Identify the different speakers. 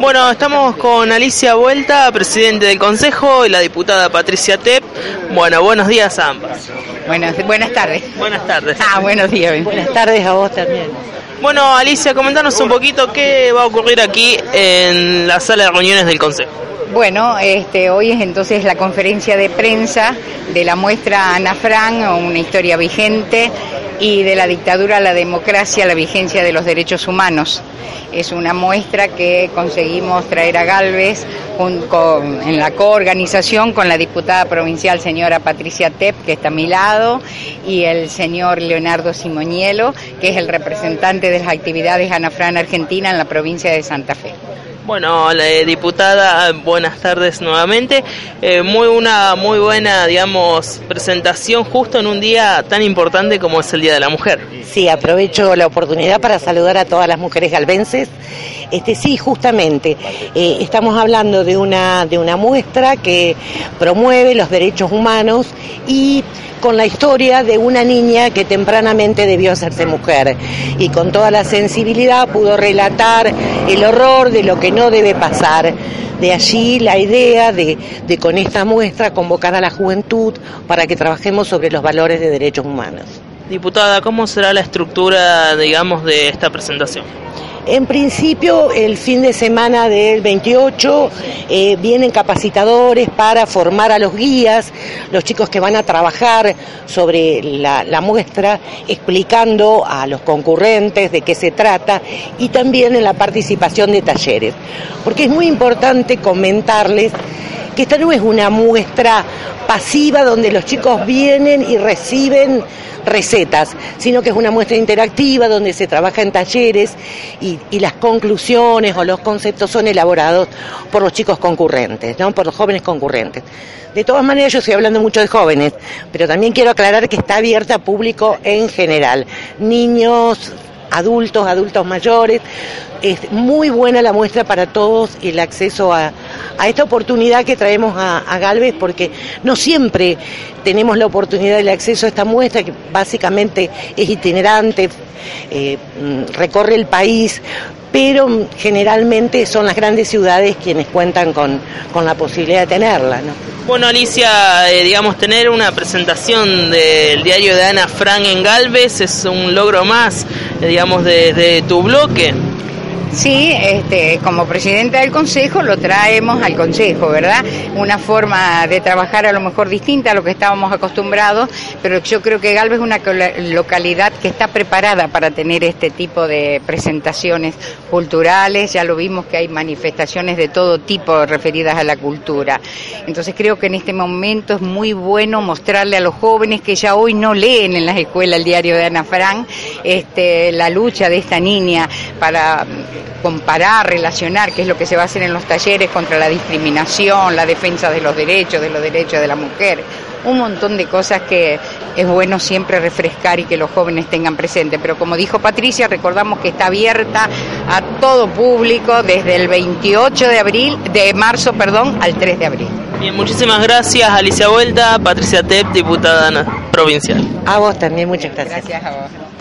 Speaker 1: Bueno, estamos con Alicia Vuelta, presidente del Consejo, y la diputada Patricia Tep. Bueno, buenos días a ambas.
Speaker 2: Buenas, buenas tardes.
Speaker 1: Buenas tardes.
Speaker 2: Ah, buenos días.
Speaker 3: Buenas tardes a vos también.
Speaker 1: Bueno, Alicia, comentanos un poquito qué va a ocurrir aquí en la sala de reuniones del Consejo.
Speaker 2: Bueno, este, hoy es entonces la conferencia de prensa de la muestra Ana Frank, una historia vigente, y de la dictadura a la democracia, la vigencia de los derechos humanos. Es una muestra que conseguimos traer a Galvez en la coorganización con la diputada provincial señora Patricia Tep, que está a mi lado, y el señor Leonardo Simonielo, que es el representante de las actividades Ana Fran Argentina en la provincia de Santa Fe.
Speaker 1: Bueno, la diputada, buenas tardes nuevamente. Eh, muy una muy buena, digamos, presentación justo en un día tan importante como es el Día de la Mujer.
Speaker 3: Sí, aprovecho la oportunidad para saludar a todas las mujeres galvenses. Este sí, justamente eh, estamos hablando de una de una muestra que promueve los derechos humanos y con la historia de una niña que tempranamente debió hacerse mujer y con toda la sensibilidad pudo relatar el horror de lo que no debe pasar. De allí la idea de, de con esta muestra convocar a la juventud para que trabajemos sobre los valores de derechos humanos.
Speaker 1: Diputada, ¿cómo será la estructura, digamos, de esta presentación?
Speaker 3: En principio, el fin de semana del 28 eh, vienen capacitadores para formar a los guías, los chicos que van a trabajar sobre la, la, muestra, explicando a los concurrentes de qué se trata y también en la participación de talleres. Porque es muy importante comentarles que esta no es una muestra pasiva donde los chicos vienen y reciben recetas, sino que es una muestra interactiva donde se trabaja en talleres y, las conclusiones o los conceptos son elaborados por los chicos concurrentes, ¿no? por los jóvenes concurrentes. De todas maneras, yo estoy hablando mucho de jóvenes, pero también quiero aclarar que está abierta a público en general, niños, adultos, adultos mayores. Es muy buena la muestra para todos y el acceso a, esta oportunidad que traemos a, Galvez, porque no siempre tenemos la oportunidad del acceso a esta muestra, que básicamente es itinerante, eh, mm, recorre el país, pero generalmente son las grandes ciudades quienes cuentan con, con la posibilidad de tenerla. ¿no?
Speaker 1: Bueno, Alicia, eh, digamos, tener una presentación del diario de Ana Frank en Galvez es un logro más, eh, digamos, de, de tu bloque.
Speaker 2: Sí, este, como presidenta del Consejo lo traemos al Consejo, ¿verdad? Una forma de trabajar a lo mejor distinta a lo que estábamos acostumbrados, pero yo creo que Galvez es una localidad que está preparada para tener este tipo de presentaciones culturales, ya lo vimos que hay manifestaciones de todo tipo referidas a la cultura. Entonces creo que en este momento es muy bueno mostrarle a los jóvenes que ya hoy no leen en las escuelas el diario de Ana Frank, este, la lucha de esta niña para comparar, relacionar, qué es lo que se va a hacer en los talleres contra la discriminación, la defensa de los derechos, de los derechos de la mujer, un montón de cosas que es bueno siempre refrescar y que los jóvenes tengan presente. Pero como dijo Patricia, recordamos que está abierta a todo público desde el 28 de abril, de marzo, perdón, al 3 de abril.
Speaker 1: Bien, muchísimas gracias Alicia Vuelta, Patricia Tep, diputada provincial.
Speaker 3: A vos también, muchas gracias.
Speaker 2: Gracias a vos.